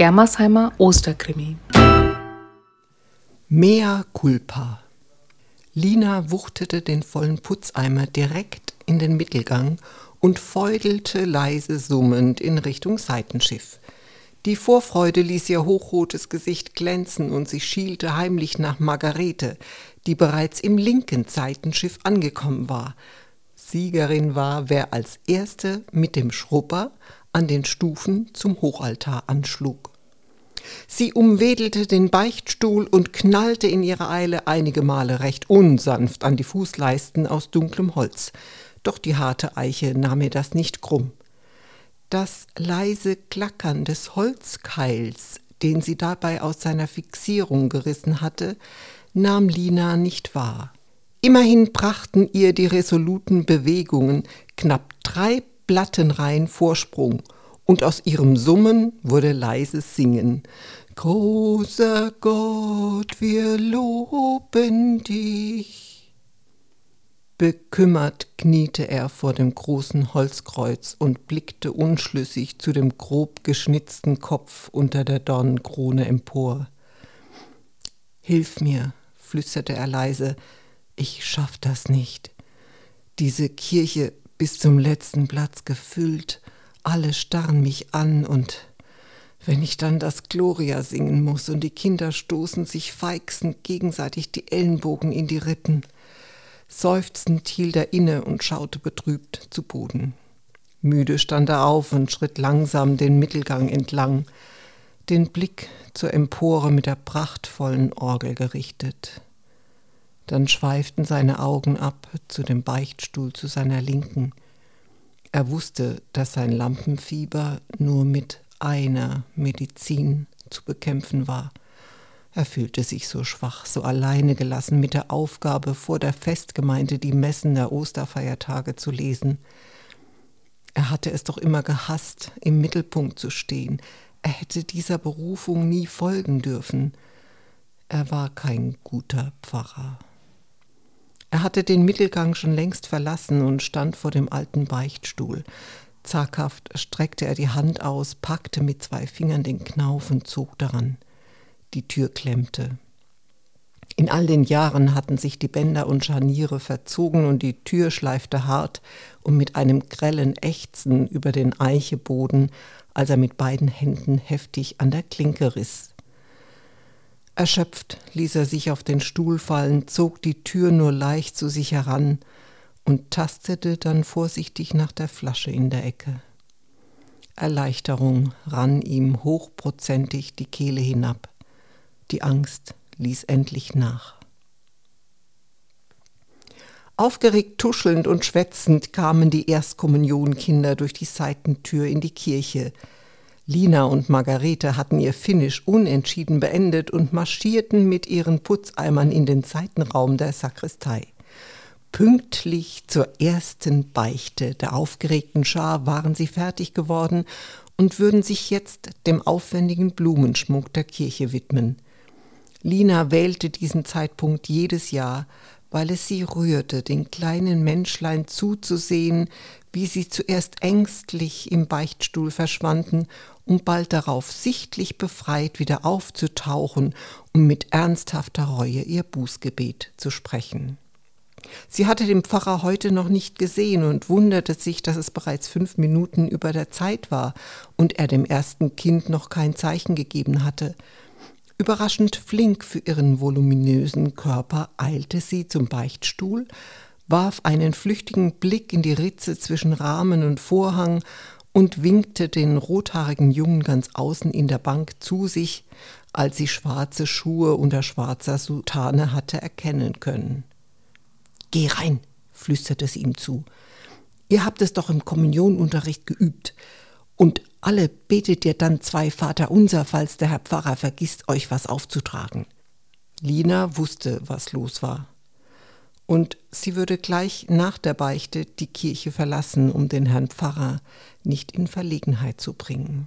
Germersheimer Osterkrimi. Mea culpa. Lina wuchtete den vollen Putzeimer direkt in den Mittelgang und feudelte leise summend in Richtung Seitenschiff. Die Vorfreude ließ ihr hochrotes Gesicht glänzen und sie schielte heimlich nach Margarete, die bereits im linken Seitenschiff angekommen war. Siegerin war, wer als Erste mit dem Schrubber an den Stufen zum Hochaltar anschlug. Sie umwedelte den Beichtstuhl und knallte in ihrer Eile einige Male recht unsanft an die Fußleisten aus dunklem Holz. Doch die harte Eiche nahm ihr das nicht krumm. Das leise Klackern des Holzkeils, den sie dabei aus seiner Fixierung gerissen hatte, nahm Lina nicht wahr. Immerhin brachten ihr die resoluten Bewegungen knapp drei Plattenreihen Vorsprung, und aus ihrem Summen wurde leises Singen. Großer Gott, wir loben dich. Bekümmert kniete er vor dem großen Holzkreuz und blickte unschlüssig zu dem grob geschnitzten Kopf unter der Dornenkrone empor. Hilf mir, flüsterte er leise, ich schaff das nicht. Diese Kirche bis zum letzten Platz gefüllt, alle starren mich an und wenn ich dann das Gloria singen muss und die Kinder stoßen sich feixend gegenseitig die Ellenbogen in die Rippen. Seufzend hielt er inne und schaute betrübt zu Boden. Müde stand er auf und schritt langsam den Mittelgang entlang, den Blick zur Empore mit der prachtvollen Orgel gerichtet. Dann schweiften seine Augen ab zu dem Beichtstuhl zu seiner Linken. Er wusste, dass sein Lampenfieber nur mit einer Medizin zu bekämpfen war. Er fühlte sich so schwach, so alleine gelassen mit der Aufgabe, vor der Festgemeinde die Messen der Osterfeiertage zu lesen. Er hatte es doch immer gehasst, im Mittelpunkt zu stehen. Er hätte dieser Berufung nie folgen dürfen. Er war kein guter Pfarrer. Er hatte den Mittelgang schon längst verlassen und stand vor dem alten Beichtstuhl. Zaghaft streckte er die Hand aus, packte mit zwei Fingern den Knauf und zog daran die Tür klemmte. In all den Jahren hatten sich die Bänder und Scharniere verzogen und die Tür schleifte hart und mit einem grellen Ächzen über den Eicheboden, als er mit beiden Händen heftig an der Klinke riss. Erschöpft ließ er sich auf den Stuhl fallen, zog die Tür nur leicht zu sich heran und tastete dann vorsichtig nach der Flasche in der Ecke. Erleichterung rann ihm hochprozentig die Kehle hinab. Die Angst ließ endlich nach. Aufgeregt tuschelnd und schwätzend kamen die Erstkommunionkinder durch die Seitentür in die Kirche. Lina und Margarete hatten ihr Finish unentschieden beendet und marschierten mit ihren Putzeimern in den Seitenraum der Sakristei. Pünktlich zur ersten Beichte der aufgeregten Schar waren sie fertig geworden und würden sich jetzt dem aufwendigen Blumenschmuck der Kirche widmen. Lina wählte diesen Zeitpunkt jedes Jahr, weil es sie rührte, den kleinen Menschlein zuzusehen, wie sie zuerst ängstlich im Beichtstuhl verschwanden, um bald darauf sichtlich befreit wieder aufzutauchen, um mit ernsthafter Reue ihr Bußgebet zu sprechen. Sie hatte den Pfarrer heute noch nicht gesehen und wunderte sich, dass es bereits fünf Minuten über der Zeit war und er dem ersten Kind noch kein Zeichen gegeben hatte. Überraschend flink für ihren voluminösen Körper eilte sie zum Beichtstuhl, warf einen flüchtigen Blick in die Ritze zwischen Rahmen und Vorhang und winkte den rothaarigen Jungen ganz außen in der Bank zu sich, als sie schwarze Schuhe unter schwarzer Soutane hatte erkennen können. Geh rein, flüsterte sie ihm zu. Ihr habt es doch im Kommunionunterricht geübt. Und alle betet ihr dann zwei Vaterunser, falls der Herr Pfarrer vergisst, euch was aufzutragen. Lina wusste, was los war. Und sie würde gleich nach der Beichte die Kirche verlassen, um den Herrn Pfarrer nicht in Verlegenheit zu bringen.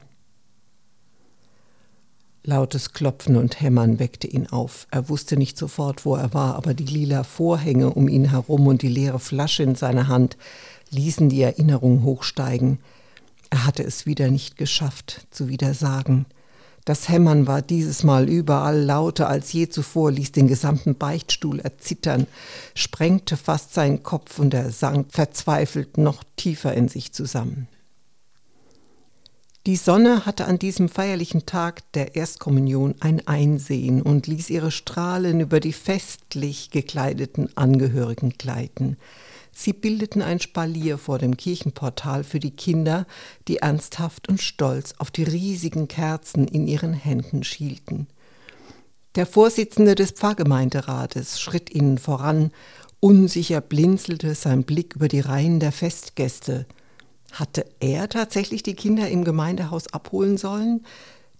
Lautes Klopfen und Hämmern weckte ihn auf. Er wusste nicht sofort, wo er war, aber die lila Vorhänge um ihn herum und die leere Flasche in seiner Hand ließen die Erinnerung hochsteigen. Er hatte es wieder nicht geschafft, zu widersagen. Das Hämmern war dieses Mal überall lauter als je zuvor, ließ den gesamten Beichtstuhl erzittern, sprengte fast seinen Kopf und er sank verzweifelt noch tiefer in sich zusammen. Die Sonne hatte an diesem feierlichen Tag der Erstkommunion ein Einsehen und ließ ihre Strahlen über die festlich gekleideten Angehörigen gleiten. Sie bildeten ein Spalier vor dem Kirchenportal für die Kinder, die ernsthaft und stolz auf die riesigen Kerzen in ihren Händen schielten. Der Vorsitzende des Pfarrgemeinderates schritt ihnen voran, unsicher blinzelte sein Blick über die Reihen der Festgäste. Hatte er tatsächlich die Kinder im Gemeindehaus abholen sollen?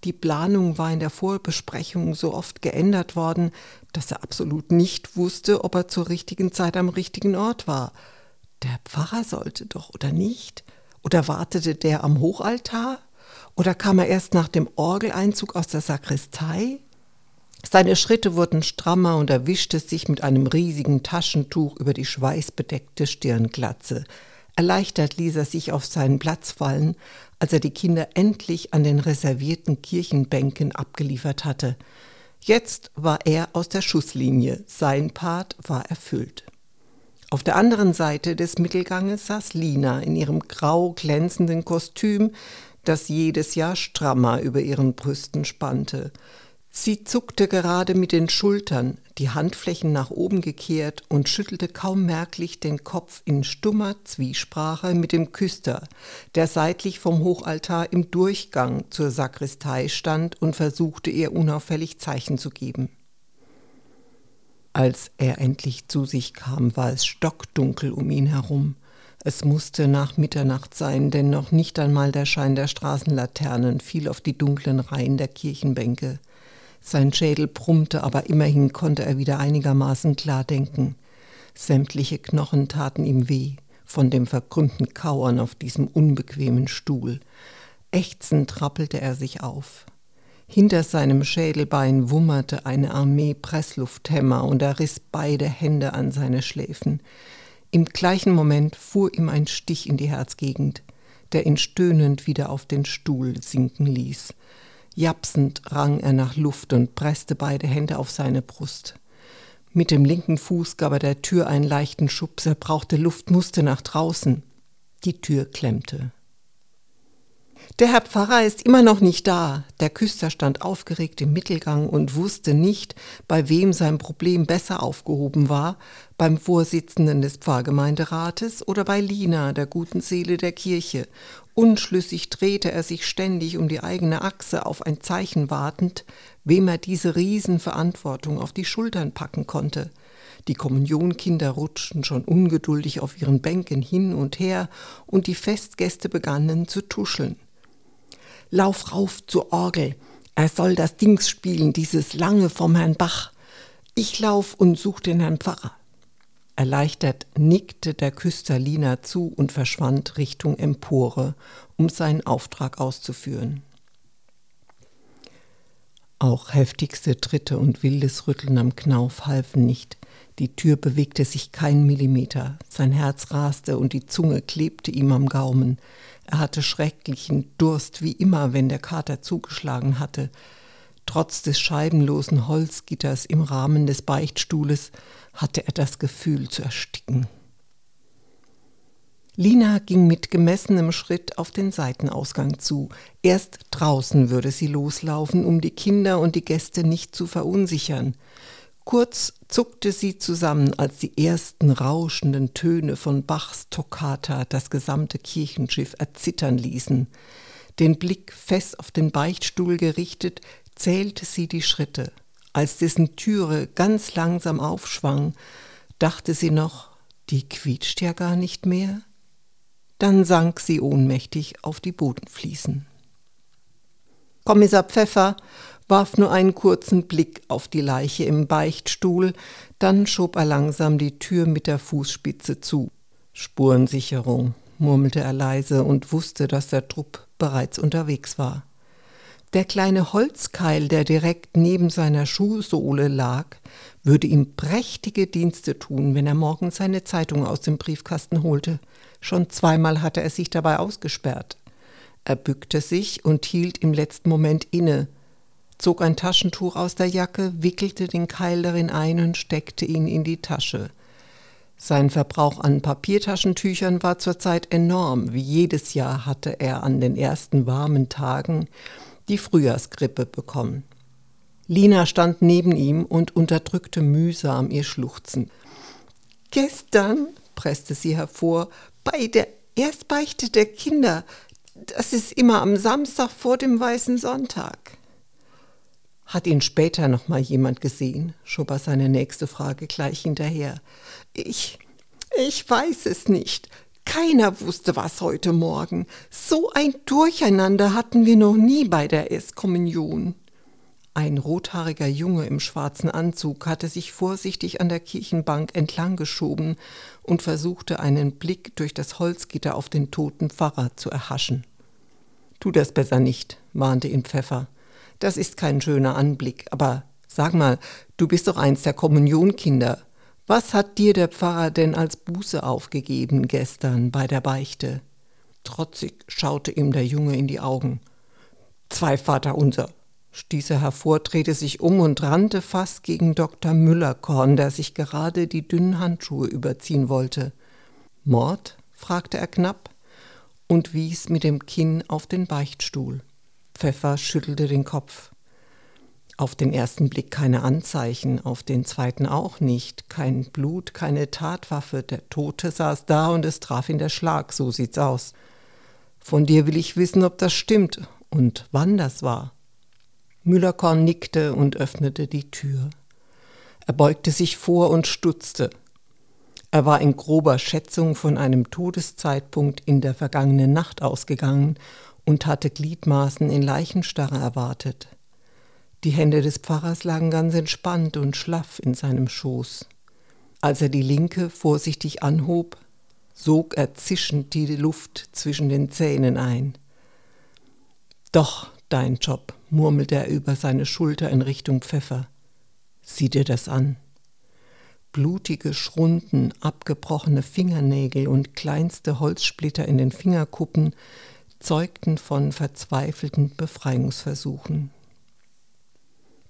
Die Planung war in der Vorbesprechung so oft geändert worden, dass er absolut nicht wusste, ob er zur richtigen Zeit am richtigen Ort war. Der Pfarrer sollte doch, oder nicht? Oder wartete der am Hochaltar? Oder kam er erst nach dem Orgeleinzug aus der Sakristei? Seine Schritte wurden strammer und er wischte sich mit einem riesigen Taschentuch über die schweißbedeckte Stirnglatze. Erleichtert ließ er sich auf seinen Platz fallen, als er die Kinder endlich an den reservierten Kirchenbänken abgeliefert hatte. Jetzt war er aus der Schusslinie, sein Part war erfüllt. Auf der anderen Seite des Mittelganges saß Lina in ihrem grau glänzenden Kostüm, das jedes Jahr strammer über ihren Brüsten spannte. Sie zuckte gerade mit den Schultern, die Handflächen nach oben gekehrt und schüttelte kaum merklich den Kopf in stummer Zwiesprache mit dem Küster, der seitlich vom Hochaltar im Durchgang zur Sakristei stand und versuchte ihr unauffällig Zeichen zu geben. Als er endlich zu sich kam, war es stockdunkel um ihn herum. Es musste nach Mitternacht sein, denn noch nicht einmal der Schein der Straßenlaternen fiel auf die dunklen Reihen der Kirchenbänke. Sein Schädel brummte, aber immerhin konnte er wieder einigermaßen klar denken. Sämtliche Knochen taten ihm weh, von dem verkrümmten Kauern auf diesem unbequemen Stuhl. Ächzend rappelte er sich auf. Hinter seinem Schädelbein wummerte eine Armee Presslufthämmer und er riss beide Hände an seine Schläfen. Im gleichen Moment fuhr ihm ein Stich in die Herzgegend, der ihn stöhnend wieder auf den Stuhl sinken ließ. Japsend rang er nach Luft und presste beide Hände auf seine Brust. Mit dem linken Fuß gab er der Tür einen leichten Schubs, er brauchte Luft, musste nach draußen. Die Tür klemmte. Der Herr Pfarrer ist immer noch nicht da. Der Küster stand aufgeregt im Mittelgang und wusste nicht, bei wem sein Problem besser aufgehoben war, beim Vorsitzenden des Pfarrgemeinderates oder bei Lina, der guten Seele der Kirche. Unschlüssig drehte er sich ständig um die eigene Achse, auf ein Zeichen wartend, wem er diese Riesenverantwortung auf die Schultern packen konnte. Die Kommunionkinder rutschten schon ungeduldig auf ihren Bänken hin und her, und die Festgäste begannen zu tuscheln. Lauf rauf zur Orgel. Er soll das Dings spielen, dieses lange vom Herrn Bach. Ich lauf und such den Herrn Pfarrer. Erleichtert nickte der Küster Lina zu und verschwand Richtung Empore, um seinen Auftrag auszuführen. Auch heftigste Tritte und wildes Rütteln am Knauf halfen nicht. Die Tür bewegte sich keinen Millimeter. Sein Herz raste und die Zunge klebte ihm am Gaumen. Er hatte schrecklichen Durst, wie immer, wenn der Kater zugeschlagen hatte. Trotz des scheibenlosen Holzgitters im Rahmen des Beichtstuhles hatte er das Gefühl zu ersticken. Lina ging mit gemessenem Schritt auf den Seitenausgang zu. Erst draußen würde sie loslaufen, um die Kinder und die Gäste nicht zu verunsichern. Kurz zuckte sie zusammen, als die ersten rauschenden Töne von Bachs Toccata das gesamte Kirchenschiff erzittern ließen. Den Blick fest auf den Beichtstuhl gerichtet, zählte sie die Schritte. Als dessen Türe ganz langsam aufschwang, dachte sie noch, die quietscht ja gar nicht mehr. Dann sank sie ohnmächtig auf die Bodenfliesen. Kommissar Pfeffer warf nur einen kurzen Blick auf die Leiche im Beichtstuhl, dann schob er langsam die Tür mit der Fußspitze zu. Spurensicherung, murmelte er leise und wusste, dass der Trupp bereits unterwegs war. Der kleine Holzkeil, der direkt neben seiner Schuhsohle lag, würde ihm prächtige Dienste tun, wenn er morgens seine Zeitung aus dem Briefkasten holte. Schon zweimal hatte er sich dabei ausgesperrt. Er bückte sich und hielt im letzten Moment inne. zog ein Taschentuch aus der Jacke, wickelte den Keil darin ein und steckte ihn in die Tasche. Sein Verbrauch an Papiertaschentüchern war zurzeit enorm. Wie jedes Jahr hatte er an den ersten warmen Tagen die Frühjahrsgrippe bekommen. Lina stand neben ihm und unterdrückte mühsam ihr Schluchzen. Gestern, presste sie hervor, bei der Erstbeichte der Kinder, das ist immer am Samstag vor dem Weißen Sonntag. Hat ihn später noch mal jemand gesehen? schob er seine nächste Frage gleich hinterher. Ich, ich weiß es nicht. Keiner wusste was heute Morgen. So ein Durcheinander hatten wir noch nie bei der Erstkommunion. Ein rothaariger Junge im schwarzen Anzug hatte sich vorsichtig an der Kirchenbank entlang geschoben und versuchte einen Blick durch das Holzgitter auf den toten Pfarrer zu erhaschen. Tu das besser nicht, warnte ihn Pfeffer. Das ist kein schöner Anblick, aber sag mal, du bist doch eins der Kommunionkinder. Was hat dir der Pfarrer denn als Buße aufgegeben gestern bei der Beichte? Trotzig schaute ihm der Junge in die Augen. Zwei Vaterunser, stieß er hervor, drehte sich um und rannte fast gegen Dr. Müllerkorn, der sich gerade die dünnen Handschuhe überziehen wollte. Mord? fragte er knapp und wies mit dem Kinn auf den Beichtstuhl. Pfeffer schüttelte den Kopf. Auf den ersten Blick keine Anzeichen, auf den zweiten auch nicht. Kein Blut, keine Tatwaffe. Der Tote saß da und es traf ihn der Schlag, so sieht's aus. Von dir will ich wissen, ob das stimmt und wann das war. Müllerkorn nickte und öffnete die Tür. Er beugte sich vor und stutzte. Er war in grober Schätzung von einem Todeszeitpunkt in der vergangenen Nacht ausgegangen und hatte Gliedmaßen in Leichenstarre erwartet. Die Hände des Pfarrers lagen ganz entspannt und schlaff in seinem Schoß. Als er die linke vorsichtig anhob, sog er zischend die Luft zwischen den Zähnen ein. Doch dein Job, murmelte er über seine Schulter in Richtung Pfeffer. Sieh dir das an. Blutige Schrunden, abgebrochene Fingernägel und kleinste Holzsplitter in den Fingerkuppen zeugten von verzweifelten Befreiungsversuchen.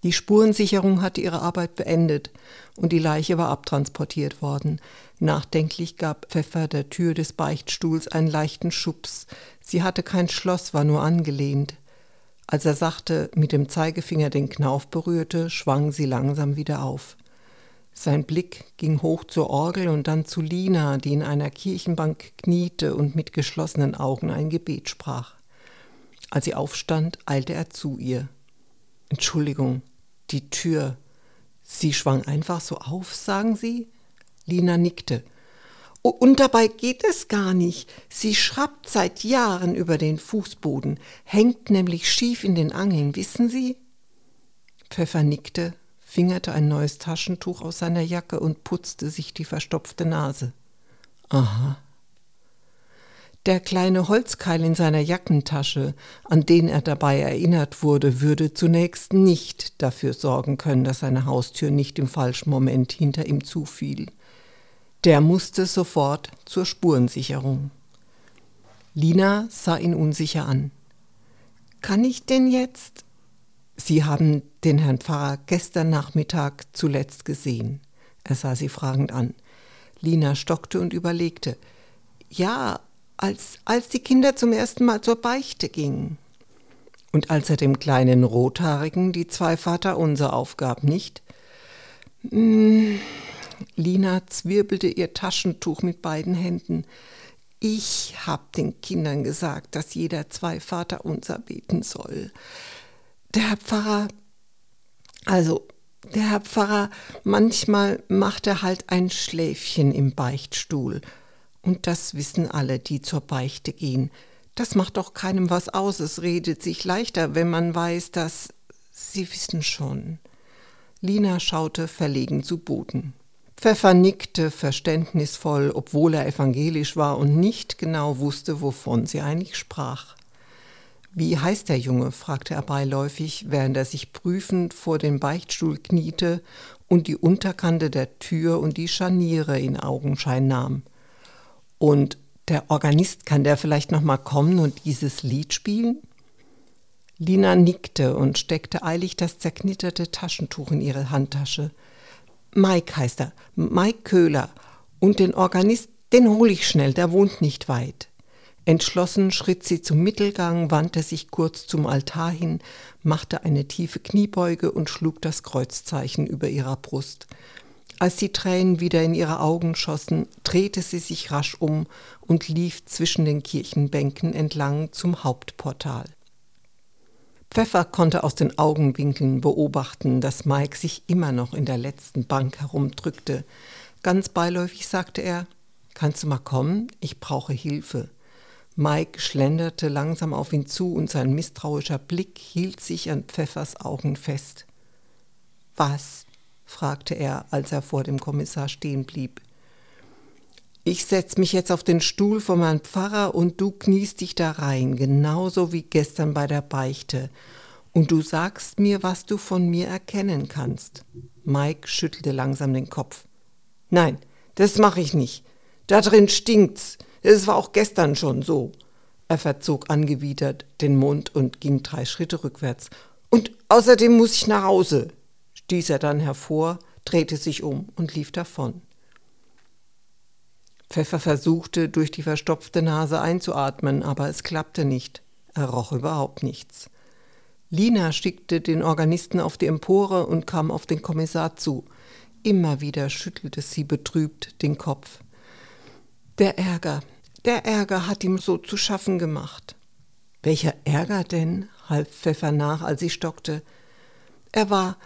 Die Spurensicherung hatte ihre Arbeit beendet und die Leiche war abtransportiert worden. Nachdenklich gab Pfeffer der Tür des Beichtstuhls einen leichten Schubs. Sie hatte kein Schloss, war nur angelehnt. Als er sachte mit dem Zeigefinger den Knauf berührte, schwang sie langsam wieder auf. Sein Blick ging hoch zur Orgel und dann zu Lina, die in einer Kirchenbank kniete und mit geschlossenen Augen ein Gebet sprach. Als sie aufstand, eilte er zu ihr. Entschuldigung, die Tür. Sie schwang einfach so auf, sagen Sie? Lina nickte. Und dabei geht es gar nicht. Sie schrappt seit Jahren über den Fußboden, hängt nämlich schief in den Angeln, wissen Sie? Pfeffer nickte, fingerte ein neues Taschentuch aus seiner Jacke und putzte sich die verstopfte Nase. Aha. Der kleine Holzkeil in seiner Jackentasche, an den er dabei erinnert wurde, würde zunächst nicht dafür sorgen können, dass seine Haustür nicht im falschen Moment hinter ihm zufiel. Der musste sofort zur Spurensicherung. Lina sah ihn unsicher an. Kann ich denn jetzt? Sie haben den Herrn Pfarrer gestern Nachmittag zuletzt gesehen. Er sah sie fragend an. Lina stockte und überlegte. Ja, als, als die Kinder zum ersten Mal zur Beichte gingen. Und als er dem kleinen Rothaarigen die zwei Vaterunser aufgab, nicht? Hm, Lina zwirbelte ihr Taschentuch mit beiden Händen. Ich hab den Kindern gesagt, dass jeder zwei Vaterunser beten soll. Der Herr Pfarrer, also der Herr Pfarrer, manchmal macht er halt ein Schläfchen im Beichtstuhl. Und das wissen alle, die zur Beichte gehen. Das macht doch keinem was aus. Es redet sich leichter, wenn man weiß, dass Sie wissen schon. Lina schaute verlegen zu Boden. Pfeffer nickte verständnisvoll, obwohl er evangelisch war und nicht genau wusste, wovon sie eigentlich sprach. Wie heißt der Junge? fragte er beiläufig, während er sich prüfend vor dem Beichtstuhl kniete und die Unterkante der Tür und die Scharniere in Augenschein nahm. Und der Organist kann der vielleicht noch mal kommen und dieses Lied spielen? Lina nickte und steckte eilig das zerknitterte Taschentuch in ihre Handtasche. Mike heißt er, Mike Köhler. Und den Organist, den hol ich schnell, der wohnt nicht weit. Entschlossen schritt sie zum Mittelgang, wandte sich kurz zum Altar hin, machte eine tiefe Kniebeuge und schlug das Kreuzzeichen über ihrer Brust. Als die Tränen wieder in ihre Augen schossen, drehte sie sich rasch um und lief zwischen den Kirchenbänken entlang zum Hauptportal. Pfeffer konnte aus den Augenwinkeln beobachten, dass Mike sich immer noch in der letzten Bank herumdrückte. Ganz beiläufig sagte er, Kannst du mal kommen? Ich brauche Hilfe. Mike schlenderte langsam auf ihn zu und sein misstrauischer Blick hielt sich an Pfeffers Augen fest. Was? fragte er, als er vor dem Kommissar stehen blieb. Ich setz mich jetzt auf den Stuhl von meinem Pfarrer und du kniest dich da rein, genauso wie gestern bei der Beichte. Und du sagst mir, was du von mir erkennen kannst. Mike schüttelte langsam den Kopf. Nein, das mache ich nicht. Da drin stinkt's. Es war auch gestern schon so. Er verzog angewidert den Mund und ging drei Schritte rückwärts. Und außerdem muss ich nach Hause, stieß er dann hervor, drehte sich um und lief davon. Pfeffer versuchte, durch die verstopfte Nase einzuatmen, aber es klappte nicht. Er roch überhaupt nichts. Lina schickte den Organisten auf die Empore und kam auf den Kommissar zu. Immer wieder schüttelte sie betrübt den Kopf. Der Ärger, der Ärger hat ihm so zu schaffen gemacht. Welcher Ärger denn? half Pfeffer nach, als sie stockte. Er war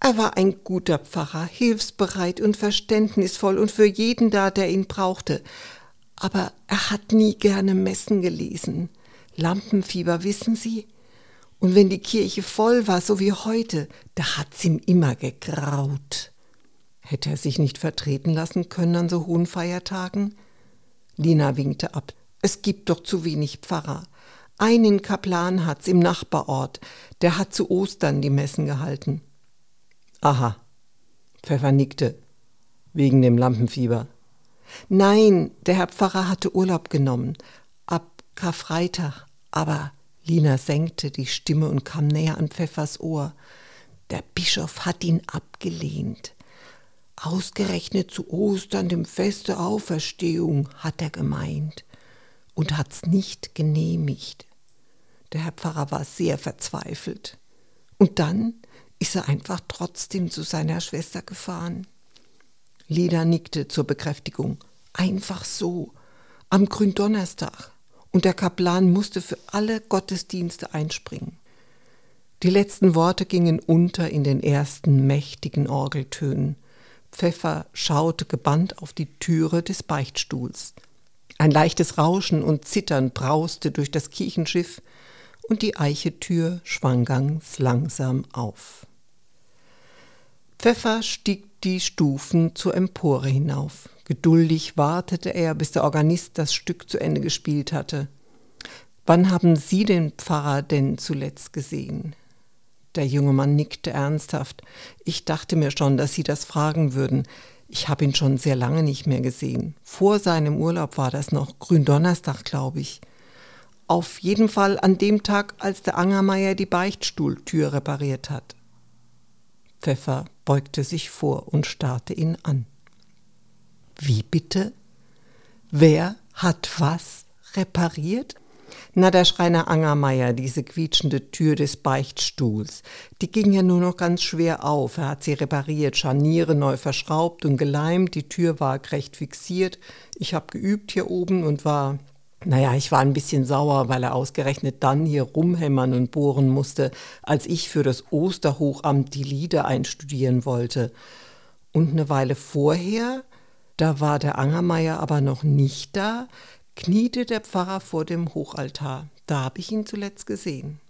er war ein guter Pfarrer, hilfsbereit und verständnisvoll und für jeden da, der ihn brauchte. Aber er hat nie gerne Messen gelesen. Lampenfieber, wissen Sie? Und wenn die Kirche voll war, so wie heute, da hat's ihm immer gegraut. Hätte er sich nicht vertreten lassen können an so hohen Feiertagen? Lina winkte ab. Es gibt doch zu wenig Pfarrer. Einen Kaplan hat's im Nachbarort, der hat zu Ostern die Messen gehalten. Aha. Pfeffer nickte. Wegen dem Lampenfieber. Nein, der Herr Pfarrer hatte Urlaub genommen. Ab Karfreitag. Aber Lina senkte die Stimme und kam näher an Pfeffers Ohr. Der Bischof hat ihn abgelehnt. Ausgerechnet zu Ostern, dem Fest der Auferstehung, hat er gemeint und hat's nicht genehmigt. Der Herr Pfarrer war sehr verzweifelt. Und dann ist er einfach trotzdem zu seiner Schwester gefahren. Leda nickte zur Bekräftigung. Einfach so. Am Gründonnerstag. Und der Kaplan musste für alle Gottesdienste einspringen. Die letzten Worte gingen unter in den ersten mächtigen Orgeltönen. Pfeffer schaute gebannt auf die Türe des Beichtstuhls. Ein leichtes Rauschen und Zittern brauste durch das Kirchenschiff, und die Eichetür schwang ganz langsam auf. Pfeffer stieg die Stufen zur Empore hinauf. Geduldig wartete er, bis der Organist das Stück zu Ende gespielt hatte. Wann haben Sie den Pfarrer denn zuletzt gesehen? Der junge Mann nickte ernsthaft. Ich dachte mir schon, dass Sie das fragen würden. Ich habe ihn schon sehr lange nicht mehr gesehen. Vor seinem Urlaub war das noch Gründonnerstag, glaube ich. Auf jeden Fall an dem Tag, als der Angermeier die Beichtstuhltür repariert hat. Pfeffer beugte sich vor und starrte ihn an. Wie bitte? Wer hat was repariert? Na, der Schreiner Angermeier, diese quietschende Tür des Beichtstuhls, die ging ja nur noch ganz schwer auf. Er hat sie repariert, Scharniere neu verschraubt und geleimt, die Tür war recht fixiert. Ich habe geübt hier oben und war naja, ich war ein bisschen sauer, weil er ausgerechnet dann hier rumhämmern und bohren musste, als ich für das Osterhochamt die Lieder einstudieren wollte. Und eine Weile vorher, da war der Angermeier aber noch nicht da, kniete der Pfarrer vor dem Hochaltar. Da habe ich ihn zuletzt gesehen.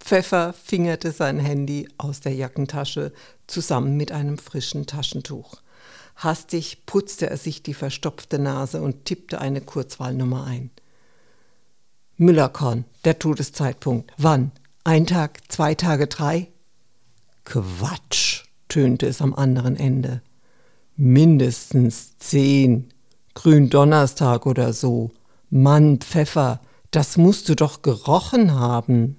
Pfeffer fingerte sein Handy aus der Jackentasche zusammen mit einem frischen Taschentuch. Hastig putzte er sich die verstopfte Nase und tippte eine Kurzwahlnummer ein. Müllerkorn, der Todeszeitpunkt. Wann? Ein Tag, zwei Tage, drei? Quatsch, tönte es am anderen Ende. Mindestens zehn. Gründonnerstag oder so. Mann, Pfeffer, das musst du doch gerochen haben.